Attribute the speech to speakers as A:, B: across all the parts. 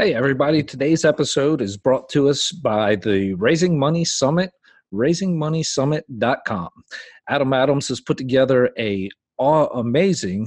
A: Hey, everybody. Today's episode is brought to us by the Raising Money Summit, raisingmoneysummit.com. Adam Adams has put together a amazing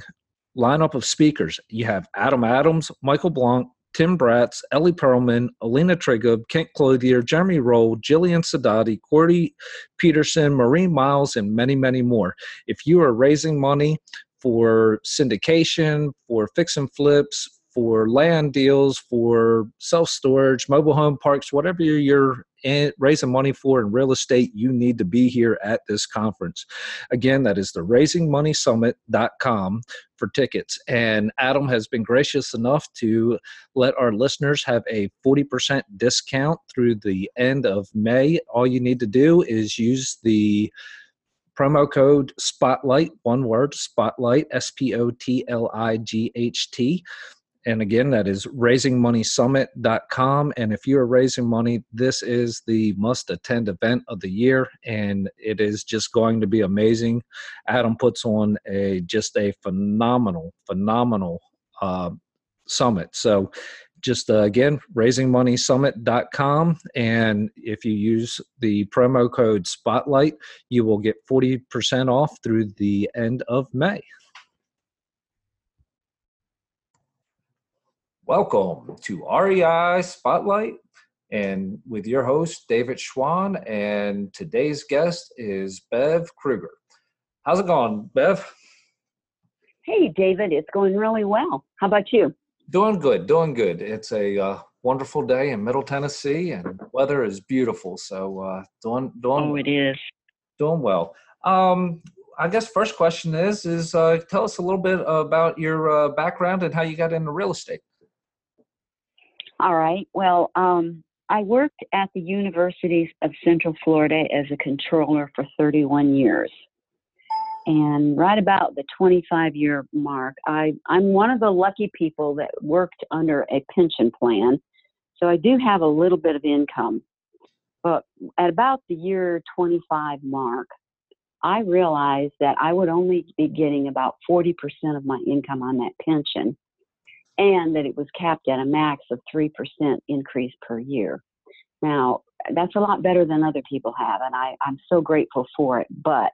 A: lineup of speakers. You have Adam Adams, Michael Blank, Tim Bratz, Ellie Perlman, Alina Trigub, Kent Clothier, Jeremy Roll, Jillian Sidoti, Corey Peterson, Marie Miles, and many, many more. If you are raising money for syndication, for fix and flips, for land deals, for self storage, mobile home parks, whatever you're in, raising money for in real estate, you need to be here at this conference. Again, that is the raisingmoneysummit.com for tickets. And Adam has been gracious enough to let our listeners have a 40% discount through the end of May. All you need to do is use the promo code spotlight one word spotlight s-p-o-t-l-i-g-h-t and again, that is raisingmoneysummit.com. And if you are raising money, this is the must attend event of the year, and it is just going to be amazing. Adam puts on a just a phenomenal, phenomenal uh, summit. So, just uh, again, raisingmoneysummit.com. And if you use the promo code Spotlight, you will get 40% off through the end of May. Welcome to REI Spotlight and with your host, David Schwann. And today's guest is Bev Kruger. How's it going, Bev?
B: Hey, David, it's going really well. How about you?
A: Doing good, doing good. It's a uh, wonderful day in Middle Tennessee and weather is beautiful. So, uh, doing, doing,
B: oh, it is.
A: Doing well. Um, I guess first question is, is uh, tell us a little bit about your uh, background and how you got into real estate.
B: All right. Well, um, I worked at the University of Central Florida as a controller for 31 years. And right about the 25 year mark, I, I'm one of the lucky people that worked under a pension plan. So I do have a little bit of income. But at about the year 25 mark, I realized that I would only be getting about 40% of my income on that pension and that it was capped at a max of 3% increase per year. Now, that's a lot better than other people have, and I, I'm so grateful for it, but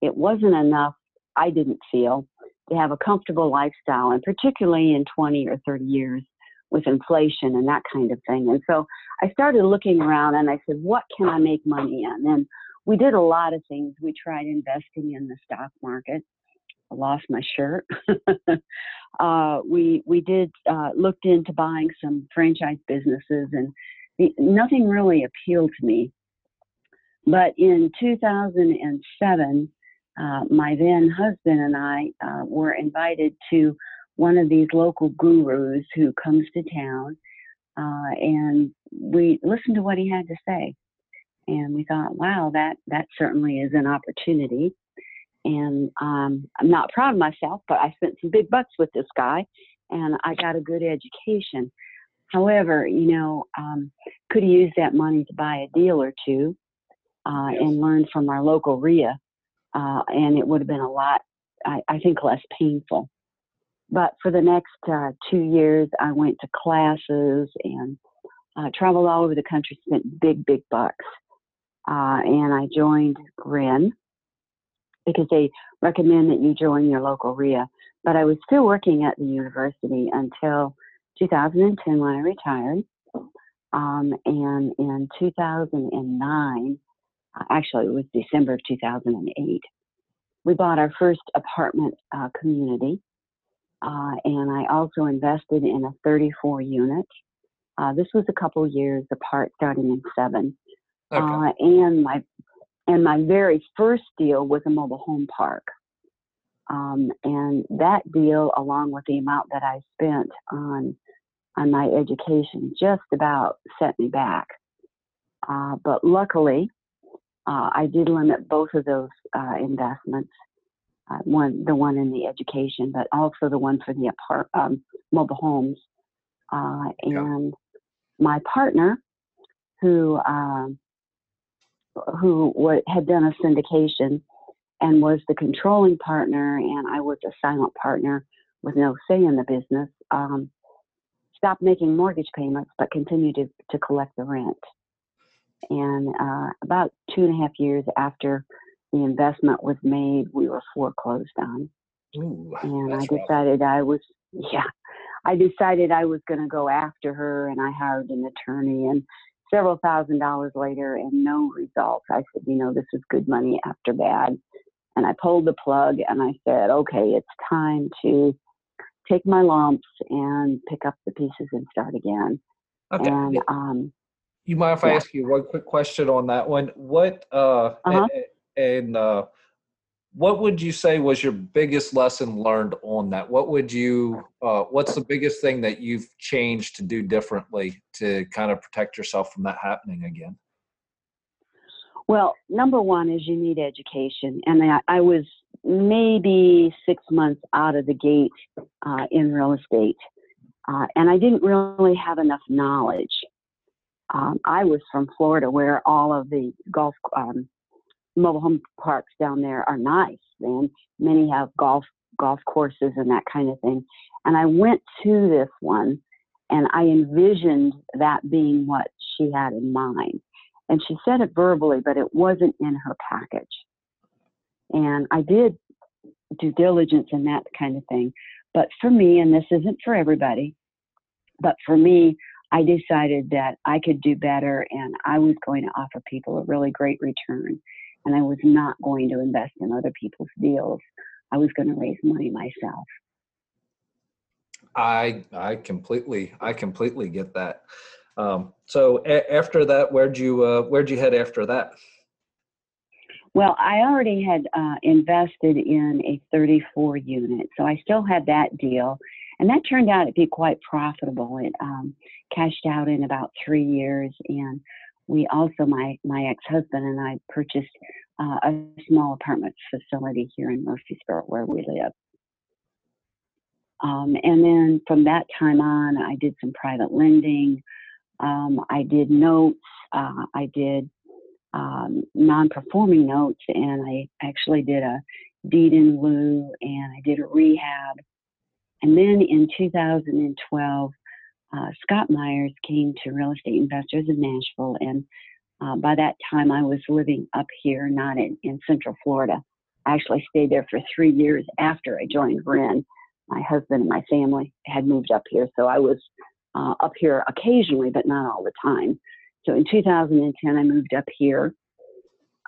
B: it wasn't enough, I didn't feel, to have a comfortable lifestyle, and particularly in 20 or 30 years with inflation and that kind of thing. And so I started looking around and I said, what can I make money in? And we did a lot of things. We tried investing in the stock market. I lost my shirt. uh, we we did uh, looked into buying some franchise businesses, and the, nothing really appealed to me. But in 2007, uh, my then husband and I uh, were invited to one of these local gurus who comes to town, uh, and we listened to what he had to say, and we thought, wow, that that certainly is an opportunity and um, I'm not proud of myself, but I spent some big bucks with this guy, and I got a good education. However, you know, um, could have used that money to buy a deal or two uh, yes. and learn from our local REIA, uh, and it would have been a lot, I, I, think, less painful. But for the next uh, two years, I went to classes and uh, traveled all over the country, spent big, big bucks. Uh, and I joined REIN, because they recommend that you join your local REIA. But I was still working at the university until 2010 when I retired. Um, and in 2009, uh, actually, it was December of 2008, we bought our first apartment uh, community. Uh, and I also invested in a 34 unit. Uh, this was a couple years apart, starting in seven. Okay. Uh, and my and my very first deal was a mobile home park. Um, and that deal, along with the amount that I spent on on my education, just about set me back. Uh, but luckily, uh, I did limit both of those uh, investments. Uh, one, the one in the education, but also the one for the apart, um, mobile homes. Uh, and yeah. my partner, who um, who had done a syndication and was the controlling partner, and I was a silent partner with no say in the business. Um, stop making mortgage payments, but continued to, to collect the rent. And uh, about two and a half years after the investment was made, we were foreclosed on.
A: Ooh,
B: And I
A: that's rough.
B: decided I was, yeah, I decided I was going to go after her and I hired an attorney and several thousand dollars later and no results. I said, you know, this is good money after bad. And I pulled the plug and I said, okay, it's time to take my lumps and pick up the pieces and start again.
A: Okay.
B: And um,
A: You mind if I
B: Yeah.
A: ask you one quick question on that one? What uh
B: Uh-huh.
A: a- a- and uh what would you say was your biggest lesson learned on that? What would you uh what's the biggest thing that you've changed to do differently to kind of protect yourself from that happening again?
B: Well, number one is you need education. And I, I was maybe six months out of the gate uh, in real estate. Uh, and I didn't really have enough knowledge. Um, I was from Florida where all of the golf, um, mobile home parks down there are nice. And many have golf, golf courses and that kind of thing. And I went to this one and I envisioned that being what she had in mind and she said it verbally, but it wasn't in her package. And I did due diligence and that kind of thing. But for me, and this isn't for everybody, but for me, I decided that I could do better and I was going to offer people a really great return. And I was not going to invest in other people's deals. I was going to raise money myself.
A: I I completely I completely get that. Um, so a- after that, where'd you uh, where'd you head after that?
B: Well, I already had uh, invested in a 34 unit, so I still had that deal, and that turned out to be quite profitable. It um, cashed out in about three years, and we also, my my ex-husband and I, purchased uh, a small apartment facility here in Murfreesboro where we live. Um, and then from that time on, I did some private lending. Um, I did notes. Uh, I did um, non-performing notes, and I actually did a deed in lieu, and I did a rehab. And then in 2012, uh, Scott Meyers came to Real Estate Investors in Nashville, and uh, by that time I was living up here, not in, in Central Florida. I actually stayed there for three years after I joined REIN. My husband and my family had moved up here, so I was uh, up here occasionally, but not all the time. So in 2010, I moved up here,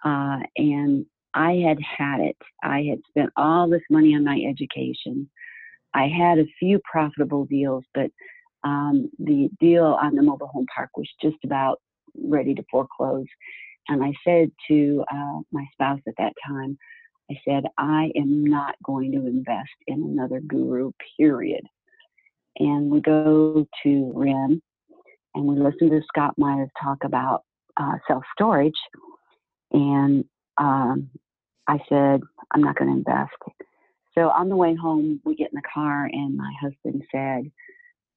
B: uh, and I had had it. I had spent all this money on my education. I had a few profitable deals, but um, the deal on the mobile home park was just about ready to foreclose. And I said to uh, my spouse at that time, I said, I am not going to invest in another guru, period. And we go to REIN and we listen to Scott Meyers talk about uh, self storage. And um, I said, I'm not going to invest. So on the way home, we get in the car, and my husband said,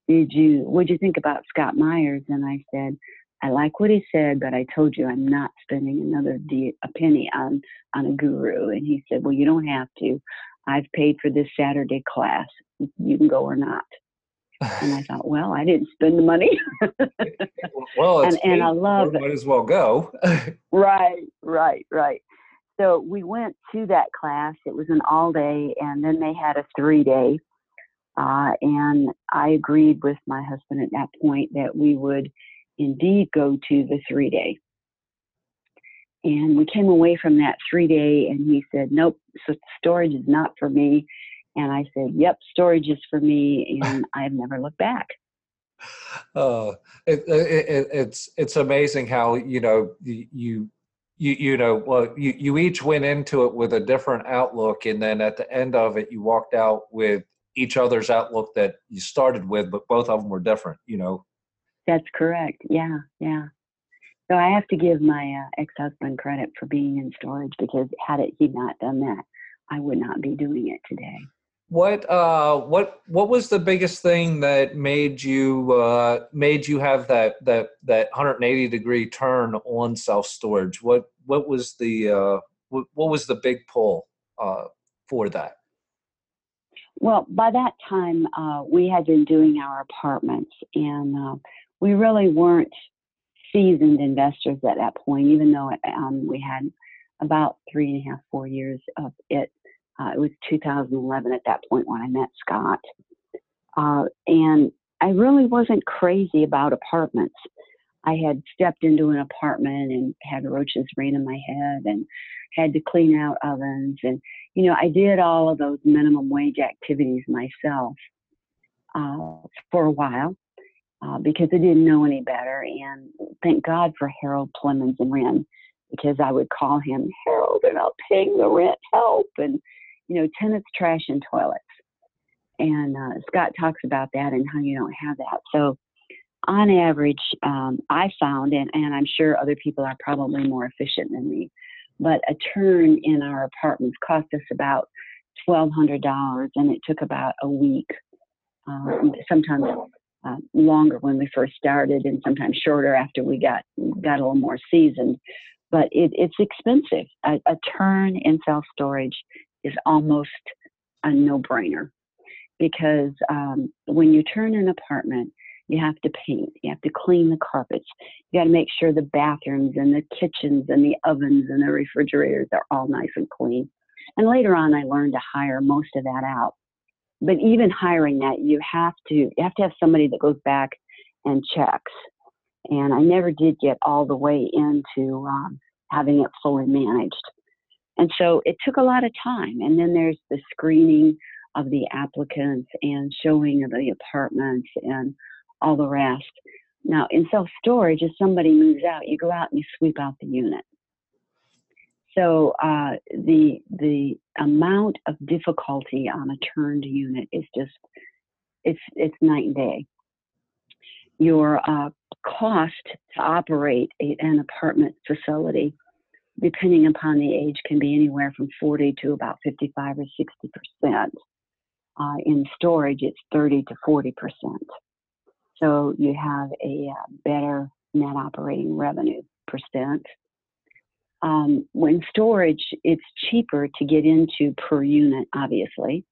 B: "Did you? what did you think about Scott Meyers?" And I said, "I like what he said, but I told you I'm not spending another de- a penny on on a guru." And he said, "Well, you don't have to. I've paid for this Saturday class. You can go or not." And I thought, well, I didn't spend the money.
A: well, it's
B: and- and I love it.
A: Might as well go.
B: Right, right, right. So we went to that class. It was an all day, and then they had a three day. Uh, and I agreed with my husband at that point that we would indeed go to the three day. And we came away from that three day, and he said, Nope, so storage is not for me. And I said, Yep, storage is for me. And I've never looked back.
A: uh, it, it, it, it's it's amazing how you know you you, you know well you, you each went into it with a different outlook and then at the end of it you walked out with each other's outlook that you started with but both of them were different you know
B: That's correct. Yeah, yeah. So I have to give my uh, ex-husband credit for being in storage because had it he not done that, I would not be doing it today.
A: what uh what what was the biggest thing that made you uh made you have that that that 180 degree turn on self storage what what was the uh what, what was the big pull uh for that
B: Well, by that time, uh, we had been doing our apartments, and uh, we really weren't seasoned investors at that point, even though um, we had about three and a half, four years of it. Uh, it was 2011 at that point when I met Scott. Uh, and I really wasn't crazy about apartments. I had stepped into an apartment and had roaches rain in my head and had to clean out ovens. And, you know, I did all of those minimum wage activities myself uh, for a while uh, because I didn't know any better. And thank God for Harold Plemons and REIN because I would call him Harold and I'll paying the rent help and, you know, tenants trash and toilets. And uh, Scott talks about that and how you don't have that. So, on average, um, I found, and, and I'm sure other people are probably more efficient than me, but a turn in our apartments cost us about $1,200, and it took about a week, um, sometimes uh, longer when we first started, and sometimes shorter after we got got a little more seasoned. But it, it's expensive. A, a turn in self storage is almost a no brainer because um, when you turn an apartment, you have to paint, you have to clean the carpets, you got to make sure the bathrooms and the kitchens and the ovens and the refrigerators are all nice and clean. And later on, I learned to hire most of that out. But even hiring that, you have to you have to have somebody that goes back and checks. And I never did get all the way into um, having it fully managed. And so it took a lot of time. And then there's the screening of the applicants and showing of the apartments and all the rest. Now, in self storage, if somebody moves out, you go out and you sweep out the unit. So uh, the the amount of difficulty on a turned unit is just it's it's night and day. Your uh, cost to operate a, an apartment facility, depending upon the age, can be anywhere from 40 to about 55 or 60 percent. Uh, in storage, it's 30 to 40 percent. So you have a uh, better net operating revenue percent. Um, when storage, it's cheaper to get into per unit, obviously,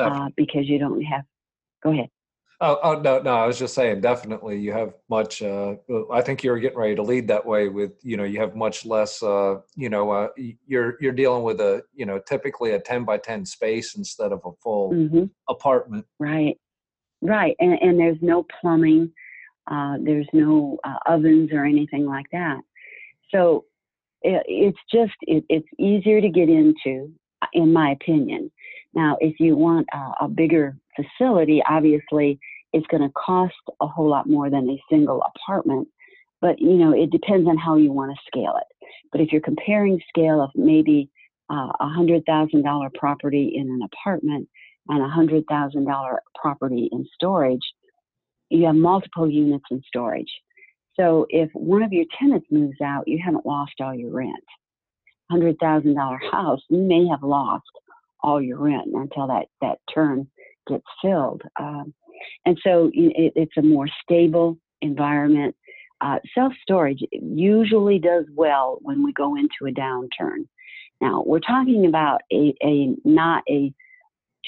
B: uh, because you don't have. Go ahead.
A: Oh, oh, no, no. I was just saying, definitely, you have much. Uh, I think you were getting ready to lead that way. With you know, you have much less. Uh, you know, uh, you're you're dealing with a you know typically a ten by ten space instead of a full mm-hmm. apartment.
B: Right. Right, and, and there's no plumbing, uh, there's no uh, ovens or anything like that. So it, it's just it, it's easier to get into, in my opinion. Now, if you want a, a bigger facility, obviously it's going to cost a whole lot more than a single apartment. But you know, it depends on how you want to scale it. But if you're comparing scale of maybe uh, a hundred thousand dollar property in an apartment and a hundred thousand dollar property in storage, you have multiple units in storage. So if one of your tenants moves out, you haven't lost all your rent. Hundred thousand dollar house, you may have lost all your rent until that that turn gets filled. Um, and so it, it's a more stable environment. Uh, Self storage usually does well when we go into a downturn. Now we're talking about a, a not a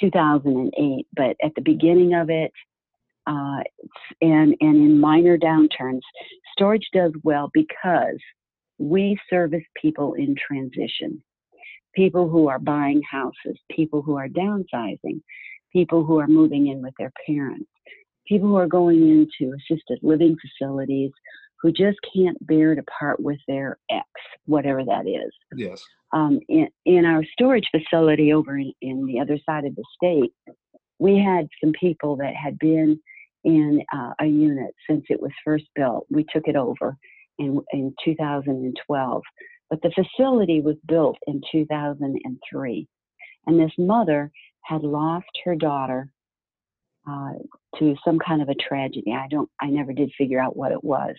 B: 2008, but at the beginning of it, uh, and and in minor downturns, storage does well because we service people in transition, people who are buying houses, people who are downsizing, people who are moving in with their parents, people who are going into assisted living facilities who just can't bear to part with their ex, whatever that is.
A: Yes
B: um, in, in our storage facility over in, in, the other side of the state, we had some people that had been in uh, a unit since it was first built. We took it over in, in 2012, but the facility was built in 2003. And this mother had lost her daughter uh, to some kind of a tragedy. I don't, I never did figure out what it was.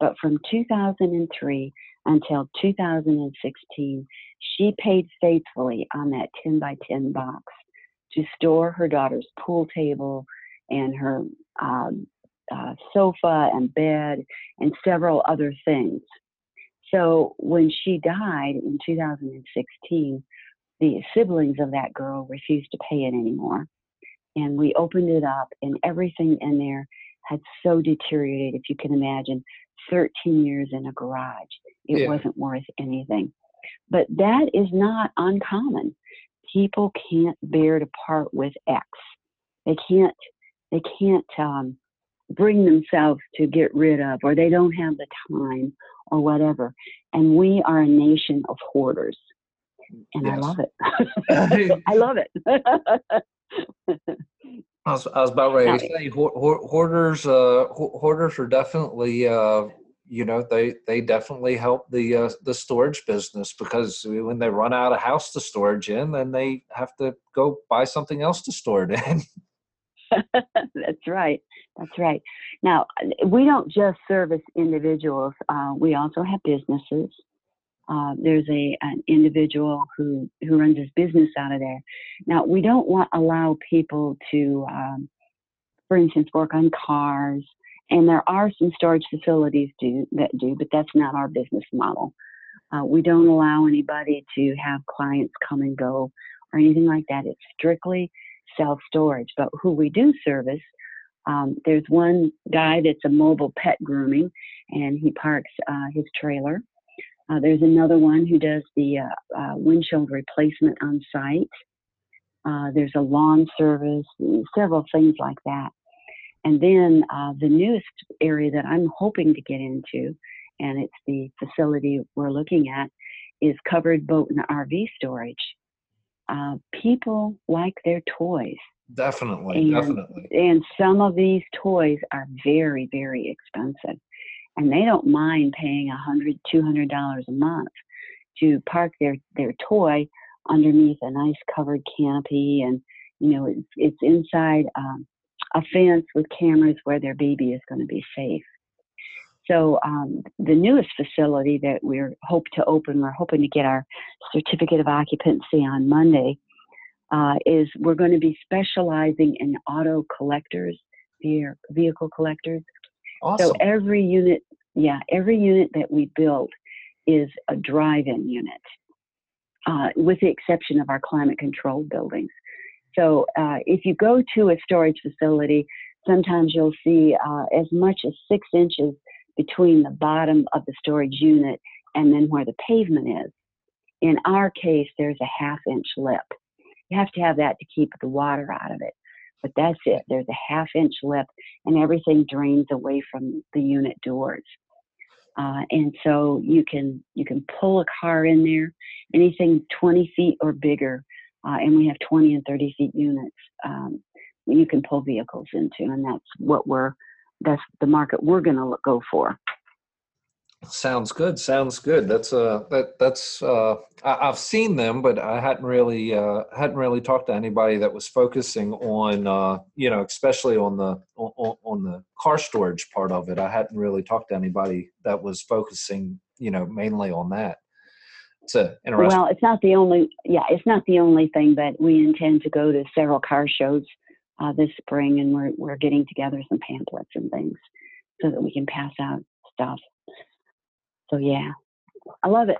B: But from 2003 until 2016, she paid faithfully on that 10 by 10 box to store her daughter's pool table and her um, uh, sofa and bed and several other things. So when she died in 2016, the siblings of that girl refused to pay it anymore. And we opened it up, and everything in there had so deteriorated, if you can imagine, 13 years in a garage. It
A: Yeah.
B: wasn't worth anything. But that is not uncommon. People can't bear to part with X. They can't. They can't um, bring themselves to get rid of, or they don't have the time, or whatever. And we are a nation of hoarders, and I love it.
A: I
B: love it.
A: was, I was about ready to say hoar- hoar- hoarders. Uh, hoarders are definitely, uh, you know, they they definitely help the uh, the storage business because when they run out of house to storage in, then they have to go buy something else to store it in.
B: That's right. That's right. Now, we don't just service individuals. Uh, we also have businesses. Uh, there's a an individual who who runs his business out of there. Now, we don't want allow people to, um, for instance, work on cars. And there are some storage facilities do that do, but that's not our business model. Uh, we don't allow anybody to have clients come and go or anything like that. It's strictly self storage. But who we do service, um, there's one guy that's a mobile pet grooming, and he parks uh, his trailer. Uh, there's another one who does the uh, uh, windshield replacement on site. Uh, there's a lawn service, several things like that. And then uh, the newest area that I'm hoping to get into, and it's the facility we're looking at, is covered boat and RV storage. Uh, people like their toys
A: definitely,
B: And-
A: definitely.
B: and some of these toys are very very expensive and they don't mind paying a hundred two hundred dollars a month to park their their toy underneath a nice covered canopy and you know it's, it's inside um, a fence with cameras where their baby is going to be safe so um, the newest facility that we're hope to open we're hoping to get our certificate of occupancy on monday uh, is we're going to be specializing in auto collectors, vehicle collectors.
A: Awesome.
B: So every unit, yeah, every unit that we built is a drive-in unit, uh, with the exception of our climate-controlled buildings. So uh, if you go to a storage facility, sometimes you'll see uh, as much as six inches between the bottom of the storage unit and then where the pavement is. In our case, there's a half-inch lip. You have to have that to keep the water out of it. But that's it. There's a half inch lip and everything drains away from the unit doors. Uh, and so you can you can pull a car in there, anything 20 feet or bigger, uh, and we have 20 and 30 feet units. Um, you can pull vehicles into, and that's what we're that's the market we're going to go for.
A: Sounds good. Sounds good. That's uh that that's uh I, I've seen them, but I hadn't really uh hadn't really talked to anybody that was focusing on uh you know especially on the on, on the car storage part of it. I hadn't really talked to anybody that was focusing you know mainly on that. It's a interesting.
B: Well, it's not the only, yeah, it's not the only thing, but we intend to go to several car shows uh, this spring, and we're we're getting together some pamphlets and things so that we can pass out stuff. So yeah, I love it.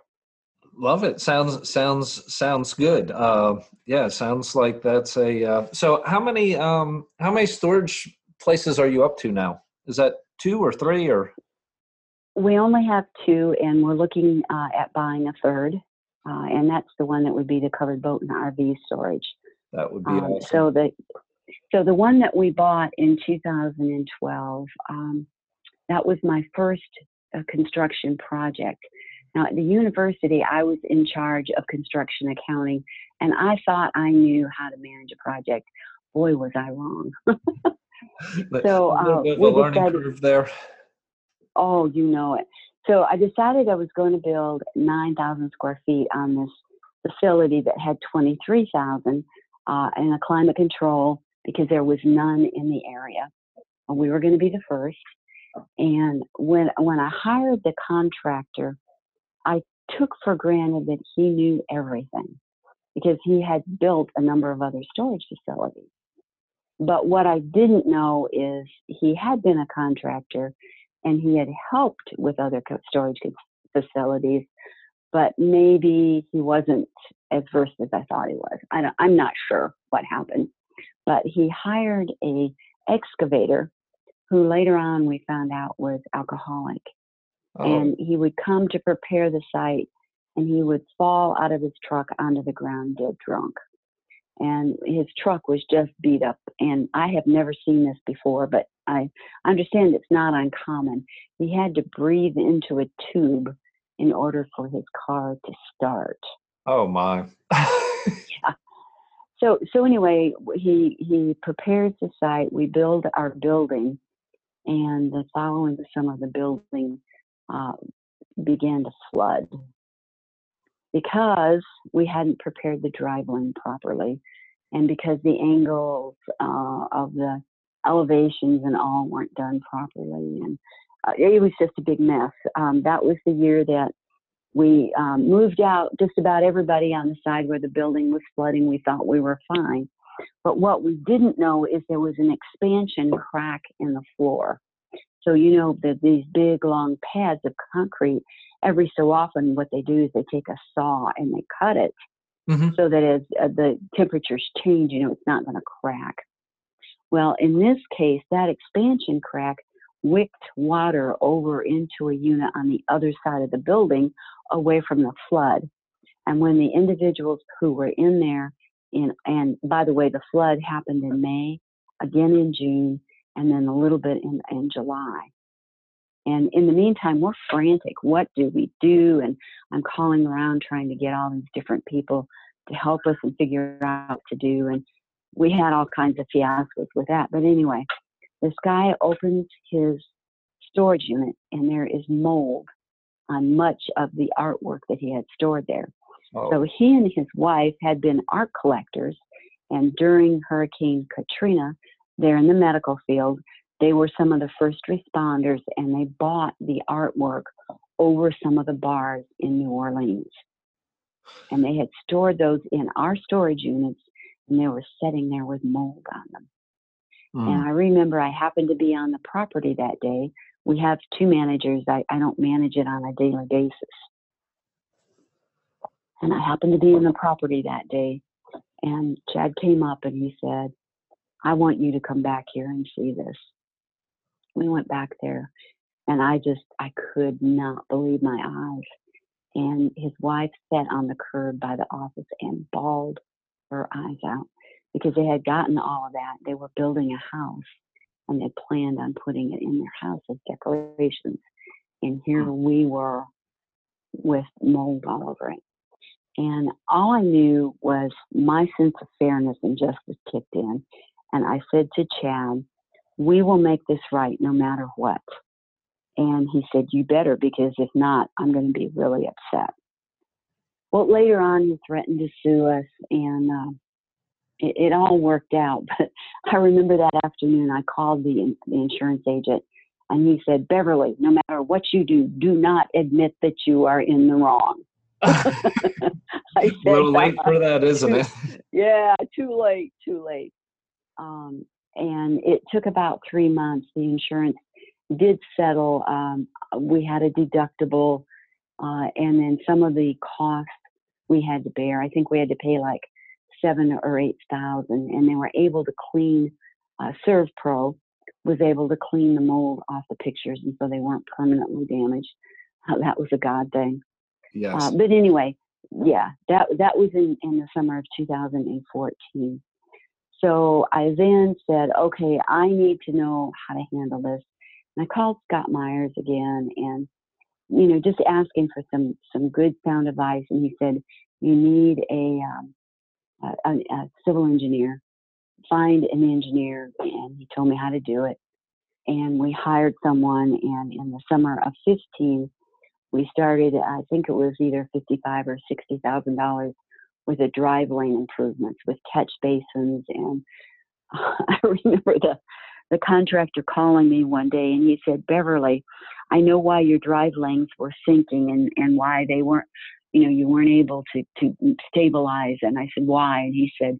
A: Love it. Sounds sounds sounds good. Uh, yeah, sounds like that's a. Uh, so how many um how many storage places are you up to now? Is that two or three or?
B: We only have two, and we're looking uh, at buying a third, uh, and that's the one that would be the covered boat and RV storage.
A: That would be
B: Um,
A: awesome.
B: So the so the one that we bought in 2012, um, that was my first uh, construction project. Now at the university, I was in charge of construction accounting, and I thought I knew how to manage a project. Boy, was I wrong. So,
A: a
B: uh,
A: bit of
B: we
A: a
B: decided-
A: there.
B: Oh, you know it. So I decided I was going to build 9,000 square feet on this facility that had 23,000 uh, and a climate control because there was none in the area. And we were going to be the first. And when when I hired the contractor, I took for granted that he knew everything because he had built a number of other storage facilities. But what I didn't know is he had been a contractor and he had helped with other storage facilities, but maybe he wasn't as versed as I thought he was. I I'm not sure what happened. but he hired a excavator who later on we found out was alcoholic. Oh. And he would come to prepare the site and he would fall out of his truck onto the ground dead drunk. And his truck was just beat up. And I have never seen this before, but I understand it's not uncommon. He had to breathe into a tube in order for his car to start.
A: Oh my.
B: yeah. So so anyway, he he prepares the site. We build our building, and the following summer, the building uh, began to flood because we hadn't prepared the drive lane properly, and because the angles uh, of the elevations and all weren't done properly, and uh, it was just a big mess. Um, that was the year that we um, moved out just about everybody on the side where the building was flooding. We thought we were fine. But what we didn't know is there was an expansion crack in the floor. So, you know, the, these big long pads of concrete, every so often what they do is they take a saw and they cut it mm-hmm. so that as uh, the temperatures change, you know, it's not going to crack. Well, in this case, that expansion crack wicked water over into a unit on the other side of the building away from the flood. And when the individuals who were in there, in, and by the way, the flood happened in May, again in June, and then a little bit in, in July. And in the meantime, we're frantic. What do we do? And I'm calling around trying to get all these different people to help us and figure out what to do. And we had all kinds of fiascos with that. But anyway, this guy opens his storage unit and there is mold on much of the artwork that he had stored there. Oh. So he and his wife had been art collectors, and during Hurricane Katrina, they're in the medical field. They were some of the first responders, and they bought the artwork over some of the bars in New Orleans. And they had stored those in our storage units, and they were sitting there with mold on them. Mm. And I remember I happened to be on the property that day we have two managers. I, I don't manage it on a daily basis. And I happened to be in the property that day, and Chad came up and he said, I want you to come back here and see this. We went back there, and I just, I could not believe my eyes. And his wife sat on the curb by the office and bawled her eyes out because they had gotten all of that. They were building a house and they planned on putting it in their house as decorations. And here we were with mold all over it. And all I knew was my sense of fairness and justice kicked in. And I said to Chad, We will make this right no matter what. And he said, You better, because if not, I'm going to be really upset. Well, later on, he threatened to sue us, and uh, it, it all worked out. But I remember that afternoon, I called the, the insurance agent and he said, Beverly, no matter what you do, do not admit that you are in the wrong.
A: a little late for that, isn't it?
B: yeah, too late, too late. Um, and it took about three months. The insurance did settle. Um, we had a deductible, uh, and then some of the costs we had to bear. I think we had to pay like seven or eight thousand, and they were able to clean. Uh, ServPro was able to clean the mold off the pictures, and so they weren't permanently damaged. Uh, that was a God thing.
A: Yes. Uh,
B: but anyway, yeah, that that was in in the summer of 2014. So I then said, okay, I need to know how to handle this. And I called Scott Meyers again, and you know, just asking for some some good sound advice. And he said, you need a um, a, a civil engineer, find an engineer, and he told me how to do it. And we hired someone, and in the summer of 15, we started. I think it was either 55 or 60 thousand dollars with a drive lane improvements with catch basins. And I remember the the contractor calling me one day, and he said, "Beverly, I know why your drive lanes were sinking and and why they weren't you know, you weren't able to, to stabilize. And I said, why? And he said,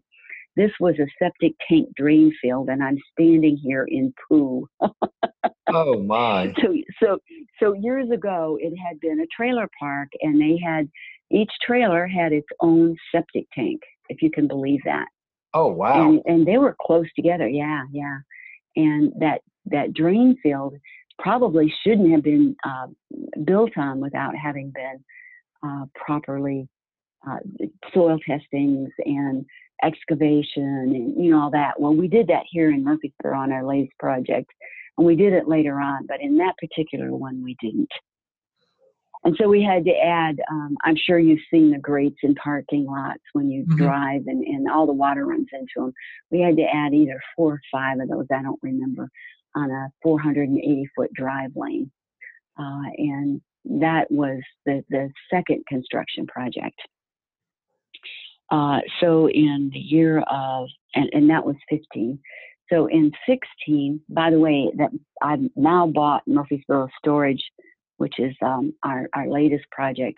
B: this was a septic tank drain field and I'm standing here in poo.
A: oh my.
B: So, so, so years ago it had been a trailer park and they had, each trailer had its own septic tank, if you can believe that.
A: Oh wow!
B: And, and they were close together. Yeah, yeah. And that that drain field probably shouldn't have been uh, built on without having been uh, properly uh, soil testings and excavation and you know all that. Well, we did that here in Murfreesboro on our latest project, and we did it later on, but in that particular one we didn't. And so we had to add. Um, I'm sure you've seen the grates in parking lots when you mm-hmm. drive, and, and all the water runs into them. We had to add either four or five of those. I don't remember on a 480 foot drive lane, uh, and that was the the second construction project. Uh, so in the year of, and, and that was 15. So in 16, by the way, that I've now bought Murfreesboro Storage, which is um, our, our latest project.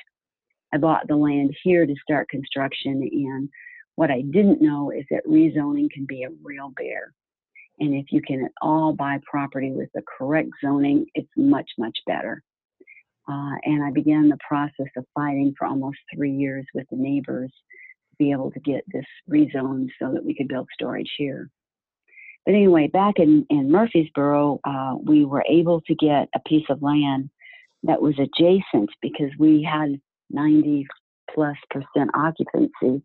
B: I bought the land here to start construction, and what I didn't know is that rezoning can be a real bear. And if you can at all buy property with the correct zoning, it's much, much better. Uh, and I began the process of fighting for almost three years with the neighbors to be able to get this rezoned so that we could build storage here. But anyway, back in, in Murfreesboro, uh, we were able to get a piece of land that was adjacent because we had 90 plus percent occupancy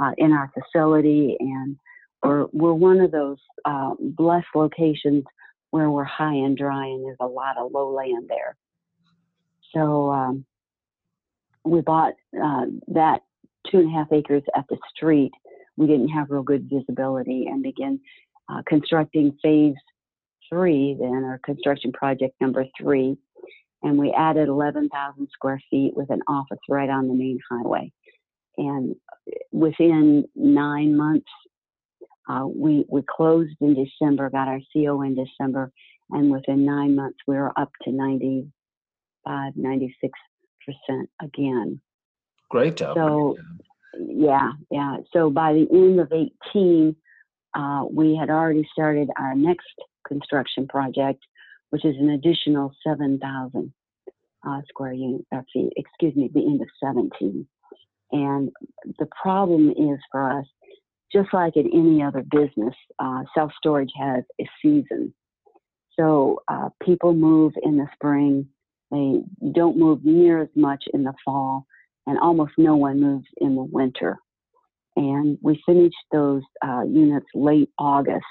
B: uh, in our facility, and we're, we're one of those uh, blessed locations where we're high and dry, and there's a lot of low land there. So um, we bought uh, that two and a half acres at the street, we didn't have real good visibility and began uh, constructing phase three, then, or construction project number three. And we added 11,000 square feet with an office right on the main highway. And within nine months, uh, we, we closed in December, got our CO in December, and within nine months, we were up to 95, 96% again.
A: Great job.
B: So, yeah, yeah. So by the end of 18, uh, we had already started our next construction project, which is an additional 7,000 uh, square unit, uh, feet, excuse me, the end of 17. And the problem is for us, just like in any other business, uh, self storage has a season. So uh, people move in the spring, they don't move near as much in the fall, and almost no one moves in the winter. And we finished those uh, units late August,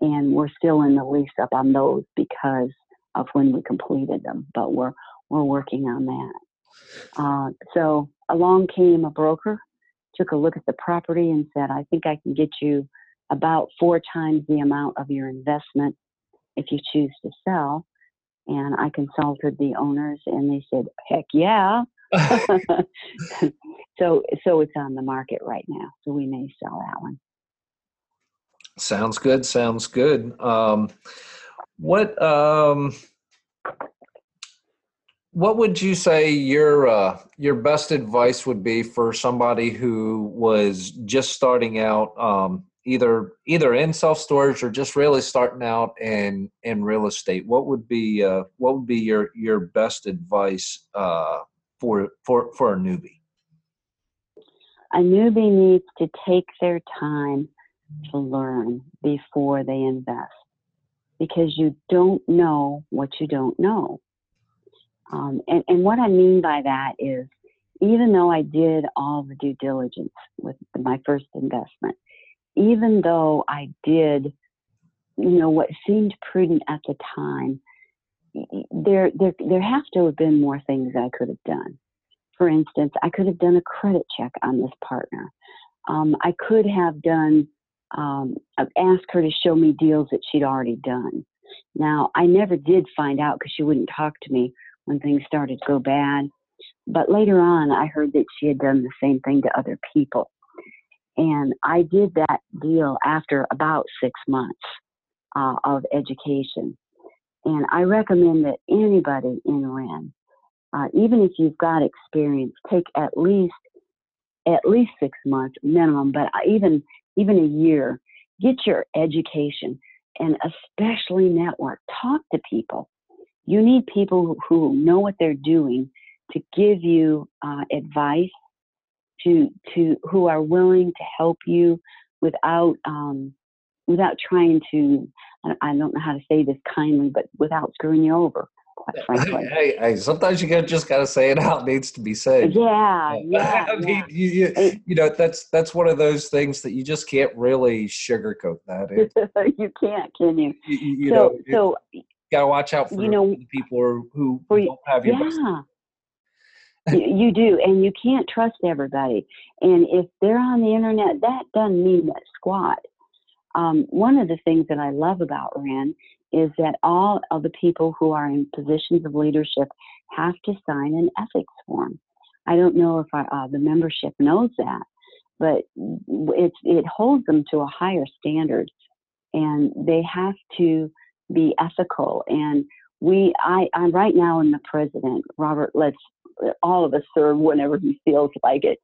B: and we're still in the lease up on those because of when we completed them. But we're we're working on that. Uh, so along came a broker, took a look at the property, and said, "I think I can get you about four times the amount of your investment if you choose to sell." And I consulted the owners, and they said, "Heck yeah!" so so it's on the market right now. So we may sell that one.
A: Sounds good. Sounds good. Um, what um, what would you say your uh, your best advice would be for somebody who was just starting out, um, either either in self storage or just really starting out in in real estate? What would be uh, what would be your your best advice uh, for for for a newbie?
B: A newbie needs to take their time to learn before they invest because you don't know what you don't know. Um, and, and what I mean by that is, even though I did all the due diligence with my first investment, even though I did, you know, what seemed prudent at the time, there, there, there have to have been more things I could have done. For instance, I could have done a credit check on this partner. Um, I could have done, um, asked her to show me deals that she'd already done. Now, I never did find out because she wouldn't talk to me when things started to go bad. But later on, I heard that she had done the same thing to other people. And I did that deal after about six months uh, of education. And I recommend that anybody in REIN, uh, even if you've got experience, take at least at least six months minimum, but even even a year. Get your education and especially network. Talk to people. You need people who know what they're doing to give you uh, advice, to to who are willing to help you without um, without trying to. I don't know how to say this kindly, but without screwing you over. Quite frankly.
A: Hey, hey, sometimes you just got to say it out. It needs to be said.
B: Yeah, uh, yeah.
A: I mean,
B: yeah.
A: you, you, you know, that's that's one of those things that you just can't really sugarcoat that. It,
B: you can't, can you?
A: you, you,
B: so,
A: know, you
B: so
A: gotta watch out for
B: you know,
A: the people who, who
B: for you-
A: don't have your best.
B: yeah. you, you do, and you can't trust everybody. And if they're on the internet, that doesn't mean that squat. Um, one of the things that I love about REIN is that all of the people who are in positions of leadership have to sign an ethics form. I don't know if uh, the membership knows that, but it, it holds them to a higher standard, and they have to be ethical. And we, I, I'm right now in the president. Robert lets all of us serve whenever he feels like it.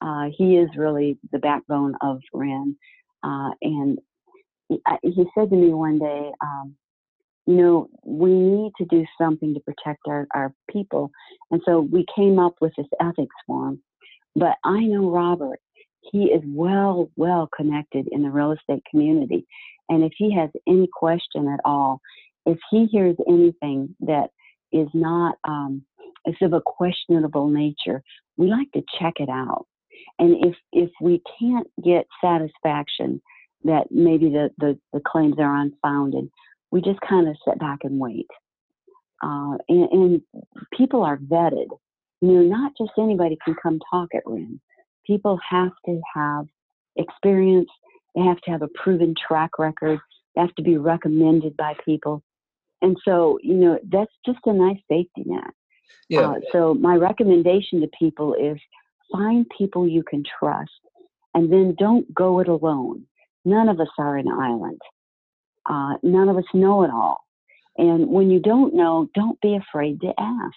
B: Uh, he is really the backbone of REIN, uh, and I- he said to me one day, um, you know, we need to do something to protect our, our people. And so we came up with this ethics form. But I know Robert, he is well, well connected in the real estate community. And if he has any question at all, if he hears anything that is not, um, is of a questionable nature, we like to check it out. And if, if we can't get satisfaction that maybe the, the, the claims are unfounded, we just kind of sit back and wait. Uh, and, and people are vetted. You know, not just anybody can come talk at REIN. People have to have experience. They have to have a proven track record. They have to be recommended by people. And so, you know, that's just a nice safety net.
A: Yeah,
B: Uh, so my recommendation to people is find people you can trust, and then don't go it alone. None of us are an island. Uh, none of us know it all. And when you don't know, don't be afraid to ask.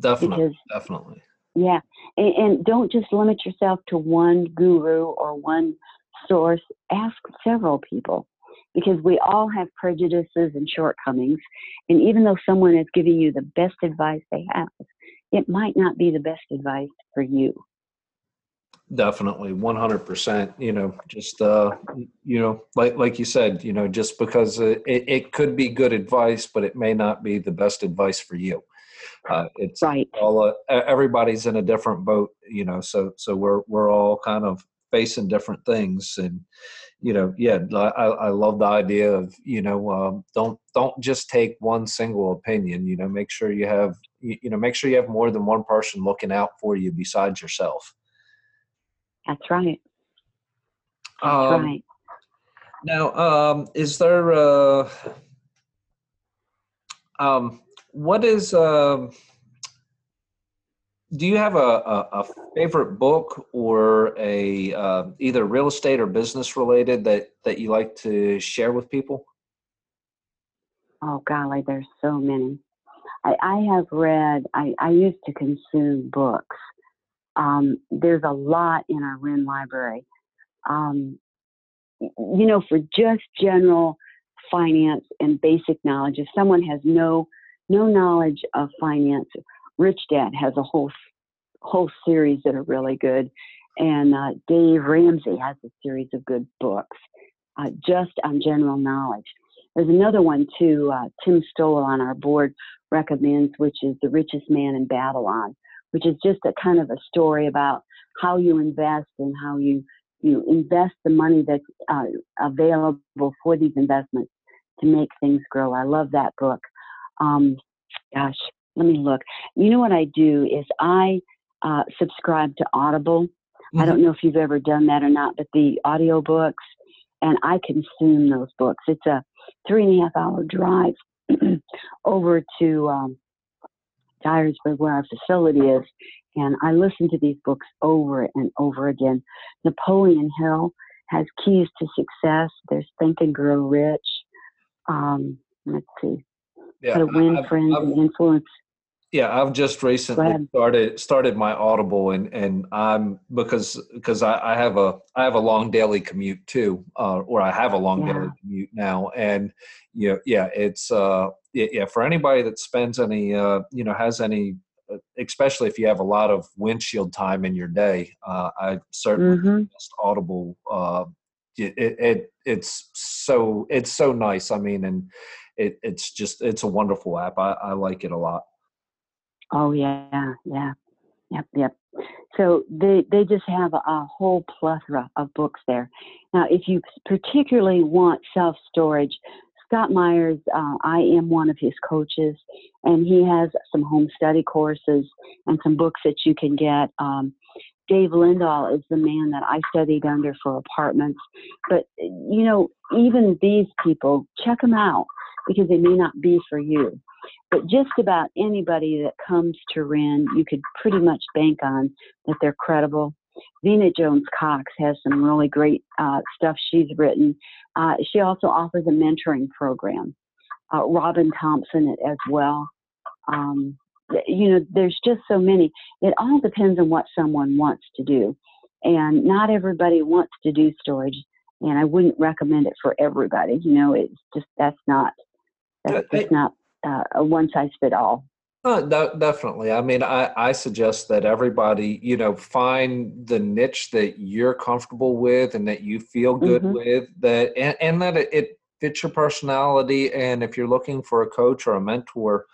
A: definitely,
B: because-
A: definitely.
B: Yeah, and, and don't just limit yourself to one guru or one source. Ask several people because we all have prejudices and shortcomings. And even though someone is giving you the best advice they have, it might not be the best advice for you.
A: Definitely, one hundred percent. You know, just uh, you know, like like you said, you know, just because it, it could be good advice, but it may not be the best advice for you. Uh, it's
B: Right.
A: all uh, everybody's in a different boat, you know. So so we're we're all kind of facing different things, and you know, yeah, I, I love the idea of you know, um, don't don't just take one single opinion. You know, make sure you have you know, make sure you have more than one person looking out for you besides yourself.
B: That's right. That's
A: Um,
B: right.
A: Now, um, is there uh, um, what is um, do you have a, a, a favorite book or a uh, either real estate or business related that that you like to share with people?
B: Oh golly, there's so many. I, I have read. I, I used to consume books. Um, there's a lot in our REIN library. Um, you know, for just general finance and basic knowledge, if someone has no no knowledge of finance, Rich Dad has a whole whole series that are really good, and uh, Dave Ramsey has a series of good books uh, just on general knowledge. There's another one too. Uh, Tim Stoll on our board recommends, which is The Richest Man in Babylon, which is just a kind of a story about how you invest and how you you invest the money that's uh, available for these investments to make things grow. I love that book. Um, gosh, let me look. You know what I do is I uh, subscribe to Audible. I don't know if you've ever done that or not, but the audiobooks, and I consume those books. It's a three and a half hour drive over to um, Dyersburg, where our facility is, and I listen to these books over and over again. Napoleon Hill has Keys to Success. There's Think and Grow Rich. Um, let's see,
A: Yeah,
B: How to Win
A: I've-
B: Friends
A: I've-
B: and Influence.
A: Yeah, I've just recently started started my Audible, and and I'm because because I, I have a I have a long daily commute too, uh, or I have a long
B: Yeah.
A: daily commute now, and you know, yeah, it's uh, yeah, for anybody that spends any uh, you know has any, uh, especially if you have a lot of windshield time in your day, uh, I certainly
B: hmm
A: suggest Audible uh, it, it it's so it's so nice. I mean, and it, it's just it's a wonderful app. I, I like it a lot.
B: Oh yeah, yeah, yep, yep. So they they just have a whole plethora of books there. Now, if you particularly want self storage, Scott Meyers, uh, I am one of his coaches, and he has some home study courses and some books that you can get. Um, Dave Lindahl is the man that I studied under for apartments. But, you know, even these people, check them out because they may not be for you. But just about anybody that comes to REIN, you could pretty much bank on that they're credible. Vena Jones Cox has some really great uh, stuff she's written. Uh, she also offers a mentoring program. Uh, Robin Thompson as well. Um, you know, there's just so many. It all depends on what someone wants to do. And not everybody wants to do storage. And I wouldn't recommend it for everybody. You know, it's just, that's not, that's just not uh, a one size fit all.
A: Uh, no, definitely. I mean, I, I suggest that everybody, you know, find the niche that you're comfortable with and that you feel good mm-hmm. with, that and, and that it, it fits your personality. And if you're looking for a coach or a mentor,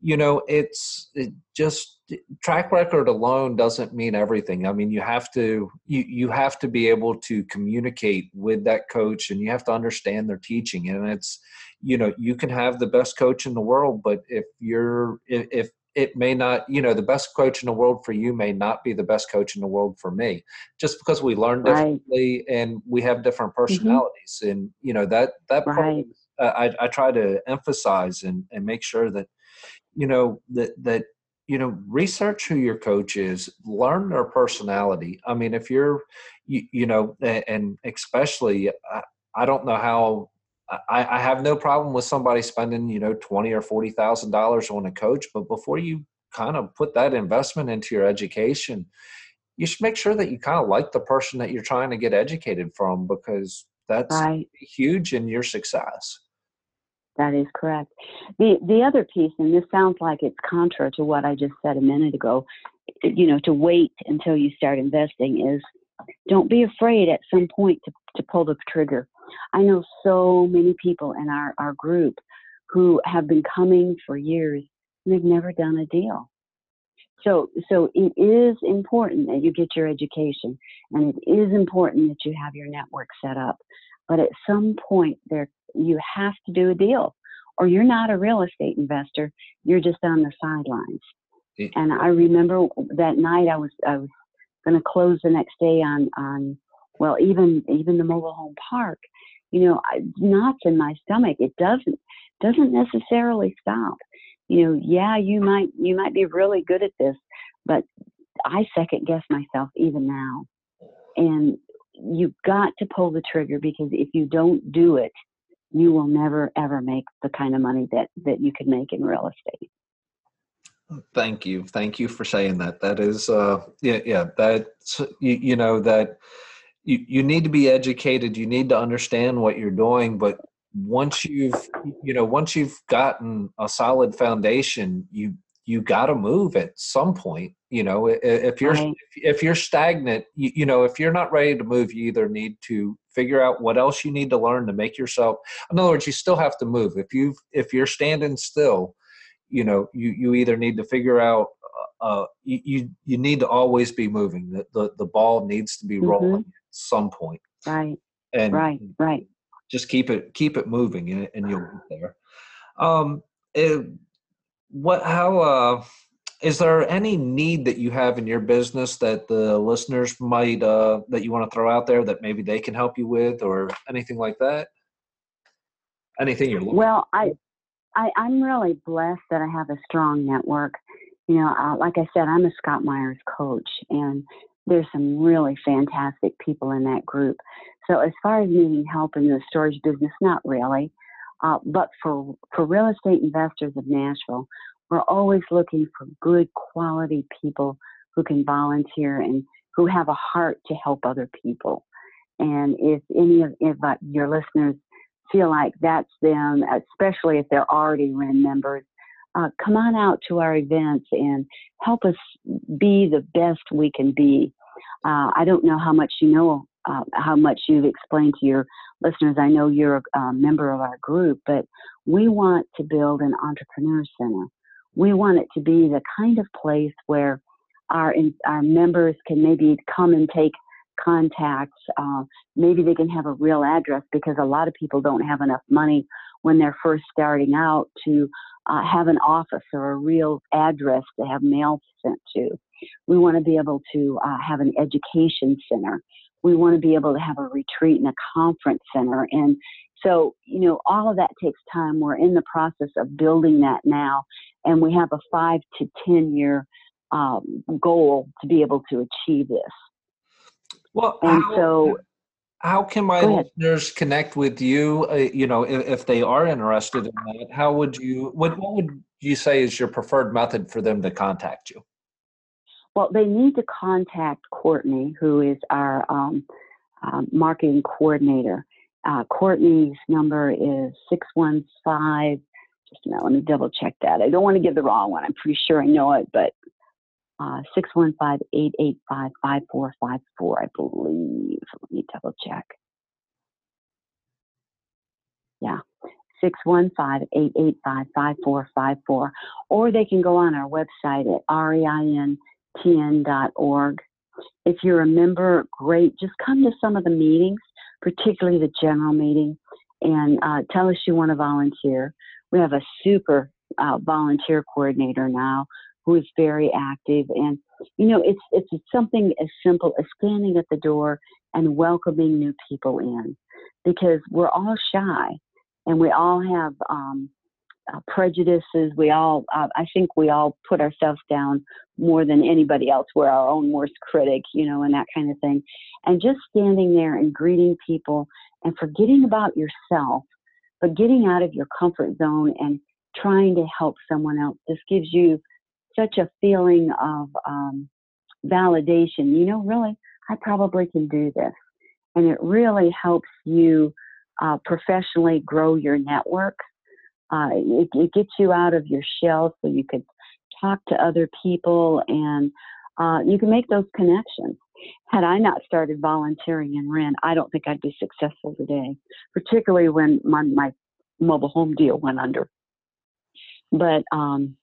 A: you know it's it just track record alone doesn't mean everything i mean you have to you you have to be able to communicate with that coach and you have to understand their teaching and it's you know you can have the best coach in the world but if you're if, if it may not you know the best coach in the world for you may not be the best coach in the world for me just because we learn differently right. and we have different mm-hmm. personalities mm-hmm. and you know that that right. part uh, I, I try to emphasize and, and make sure that you know that that you know research who your coach is learn their personality i mean if you're you, you know and especially I, I don't know how I, I have no problem with somebody spending you know twenty or forty thousand dollars on a coach but before you kind of put that investment into your education you should make sure that you kind of like the person that you're trying to get educated from because that's right. huge in your success
B: that is correct. The the other piece, and this sounds like it's contra to what I just said a minute ago, you know, to wait until you start investing is don't be afraid at some point to, to pull the trigger. I know so many people in our, our group who have been coming for years and they've never done a deal. So, so it is important that you get your education and it is important that you have your network set up. But at some point, there you have to do a deal or you're not a real estate investor you're just on the sidelines. And i remember that night i was i was going to close the next day on on well even even the mobile home park you know knots in my stomach it doesn't doesn't necessarily stop. You know yeah you might you might be really good at this but i second guess myself even now. And you've got to pull the trigger because if you don't do it you will never ever make the kind of money that that you could make in real estate.
A: Thank you. Thank you for saying that. That is uh yeah yeah that you, you know that you, you need to be educated. You need to understand what you're doing but once you've you know once you've gotten a solid foundation you you got to move at some point you know if you're right. if you're stagnant you, you know if you're not ready to move you either need to figure out what else you need to learn to make yourself in other words you still have to move. If you if you're standing still you know you you either need to figure out uh, uh you, you you need to always be moving. The the, the ball needs to be mm-hmm. rolling at some point.
B: Right. And right right.
A: just keep it keep it moving and, and you'll get there. Um it, what how uh is there any need that you have in your business that the listeners might uh, that you want to throw out there that maybe they can help you with or anything like that? Anything you're looking
B: well I, I i'm really blessed that i have a strong network. You know uh, like i said i'm a scott meyers coach and there's some really fantastic people in that group. So as far as needing help in the storage business not really uh, but for for real estate investors of nashville we're always looking for good quality people who can volunteer and who have a heart to help other people. And if any of if uh, your listeners feel like that's them, especially if they're already REIN members, uh, come on out to our events and help us be the best we can be. Uh, I don't know how much you know uh, how much you've explained to your listeners. I know you're a, a member of our group, but we want to build an entrepreneur center. We want it to be the kind of place where our our members can maybe come and take contacts. Uh, maybe they can have a real address because a lot of people don't have enough money when they're first starting out to uh, have an office or a real address to have mail sent to. We want to be able to uh, have an education center. We want to be able to have a retreat and a conference center. And so, you know, all of that takes time. We're in the process of building that now, and we have a five to 10 year um, goal to be able to achieve this.
A: Well, and how, so how can my listeners connect with you? Uh, you know, if, if, they are interested in that, how would you? What, what would you say is your preferred method for them to contact you?
B: Well, they need to contact Courtney, who is our um, um, marketing coordinator. Uh, Courtney's number is 615. Just a minute, let me double check that. I don't want to give the wrong one. I'm pretty sure I know it, but uh, 615-885-5454, I believe. Let me double check. Yeah, 615-885-5454. Or they can go on our website at reintn.org. If you're a member, great. Just come to some of the meetings, particularly the general meeting, and uh, tell us you want to volunteer. We have a super uh, volunteer coordinator now who is very active. And, you know, it's, it's something as simple as standing at the door and welcoming new people in because we're all shy and we all have um, uh, prejudices. We all, uh, I think we all put ourselves down more than anybody else. We're our own worst critic, you know, and that kind of thing. And just standing there and greeting people and forgetting about yourself, but getting out of your comfort zone and trying to help someone else just gives you such a feeling of um, validation. You know, really, I probably can do this. And it really helps you uh, professionally grow your network. Uh, it, it, gets you out of your shell so you could talk to other people and uh, you can make those connections. Had I not started volunteering in REIN, I don't think I'd be successful today, particularly when my, my mobile home deal went under. But um,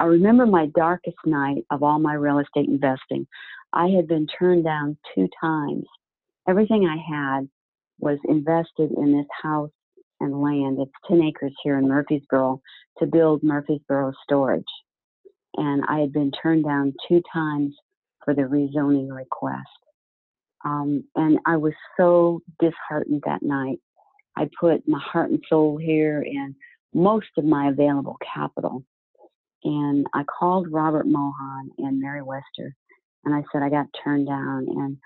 B: I remember my darkest night of all my real estate investing. I had been turned down two times. Everything I had was invested in this house and land. It's 10 acres here in Murfreesboro to build Murfreesboro storage. And I had been turned down two times for the rezoning request. Um, and I was so disheartened that night. I put my heart and soul here and most of my available capital and I called Robert Mohan and Mary Wester, and I said I got turned down, and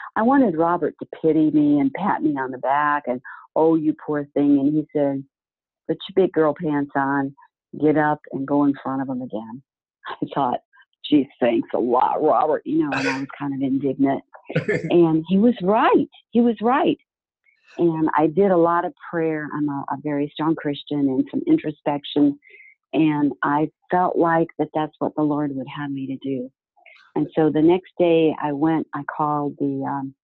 B: I wanted Robert to pity me and pat me on the back and oh you poor thing, and he said, put your big girl pants on, get up and go in front of him again. I thought, geez, thanks a lot, Robert. You know, and I was kind of indignant, and he was right. He was right. And I did a lot of prayer. I'm a, a very strong Christian and some introspection and I felt like that that's what the Lord would have me to do. And so the next day I went, I called the um,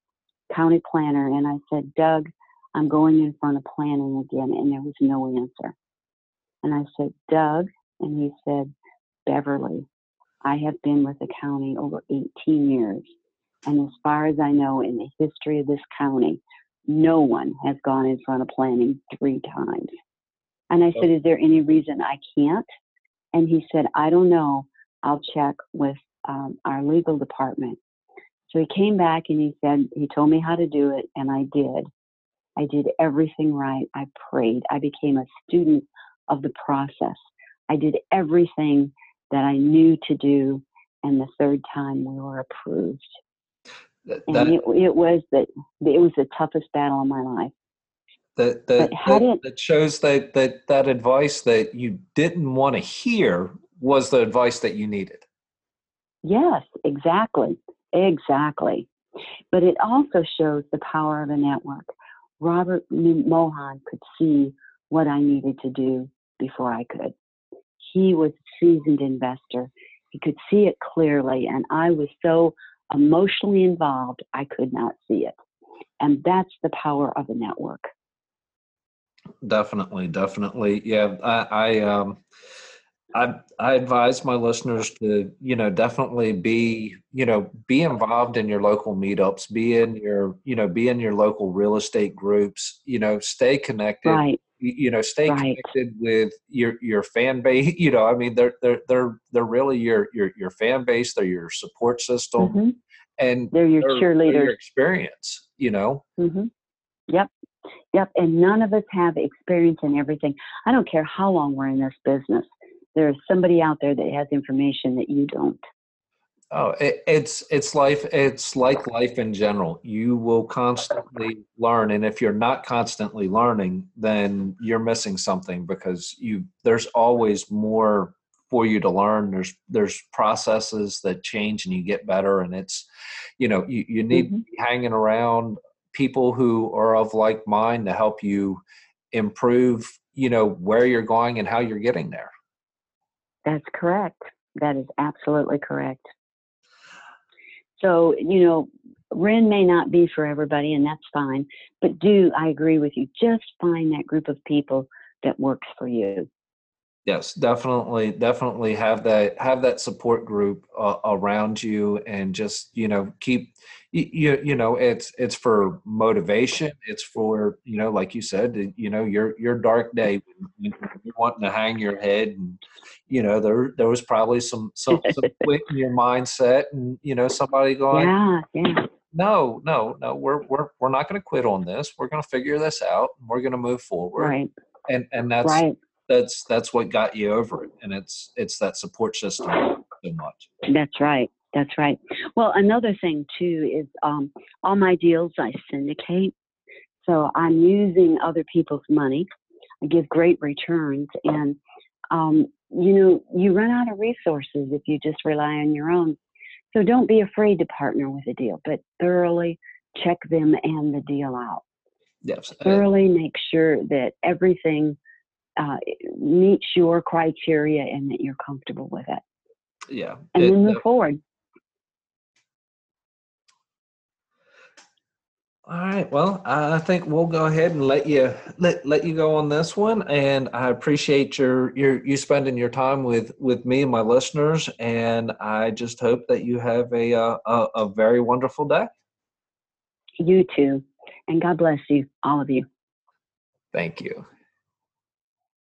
B: county planner and I said, Doug, I'm going in front of planning again. And there was no answer. And I said, Doug, and he said, Beverly, I have been with the county over 18 years. And as far as I know, in the history of this county, no one has gone in front of planning three times. And I said, Is there any reason I can't? And he said, I don't know. I'll check with um, our legal department. So he came back and he said, He told me how to do it, and I did. I did everything right. I prayed. I became a student of the process. I did everything that I knew to do, and the third time we were approved. That, and it, it was the it was the toughest battle of my life.
A: That that, that, that, shows that that that advice that you didn't want to hear was the advice that you needed.
B: Yes exactly exactly. But it also shows the power of a network. Robert mohan could see what i needed to do before i could he was a seasoned investor he could see it clearly and i was so emotionally involved i could not see it And that's the power of a network.
A: Definitely, definitely. Yeah, I, I um I I advise my listeners to, you know, definitely be, you know, be involved in your local meetups, be in your, you know, be in your local real estate groups, you know, stay connected.
B: Right.
A: You know, stay
B: Right.
A: connected with your your fan base. You know, I mean, they're they're they're they're really your your your fan base. They're your support system,
B: Mhm.
A: and
B: They're your cheerleaders.
A: your experience. You know,
B: hmm Yep. Yep. And none of us have experience in everything. I don't care how long we're in this business. There's somebody out there that has information that you don't.
A: Oh, it, it's it's life. It's like life in general. You will constantly learn, and if you're not constantly learning, then you're missing something because you there's always more for you to learn. There's there's processes that change, and you get better. And it's you know you you need to
B: Mhm.
A: be hanging around people who are of like mind to help you improve. You know where you're going and how you're getting there.
B: That's correct. That is absolutely correct. So, you know, REIN may not be for everybody, and that's fine. But do, I agree with you, just find that group of people that works for you.
A: Yes, definitely, definitely have that have that support group uh, around you, and just you know keep you, you know it's it's for motivation. It's for you know like you said, you know your your dark day when when you're wanting to hang your head, and you know there there was probably some some some quit in your mindset, and you know somebody going,
B: Yeah, yeah.
A: no, no, no, we're we're we're not going to quit on this. We're going to figure this out. and We're going to move forward,
B: Right,
A: and and that's
B: right.
A: That's that's what got you over it and it's it's that support system so much
B: That's right. That's right. Well, another thing too is um, all my deals I syndicate. So I'm using other people's money. I give great returns, and um, you know you run out of resources if you just rely on your own. So don't be afraid to partner with a deal, but thoroughly check them and the deal out.
A: yes
B: Thoroughly make sure that everything uh, meets your criteria and that you're comfortable with it,
A: yeah
B: and
A: It-
B: then move forward.
A: all right well i think we'll go ahead and let you let let you go on this one and i appreciate your your you spending your time with with me and my listeners and i just hope that you have a uh, a, a very wonderful day
B: You too. And God bless you, all of you.
A: thank you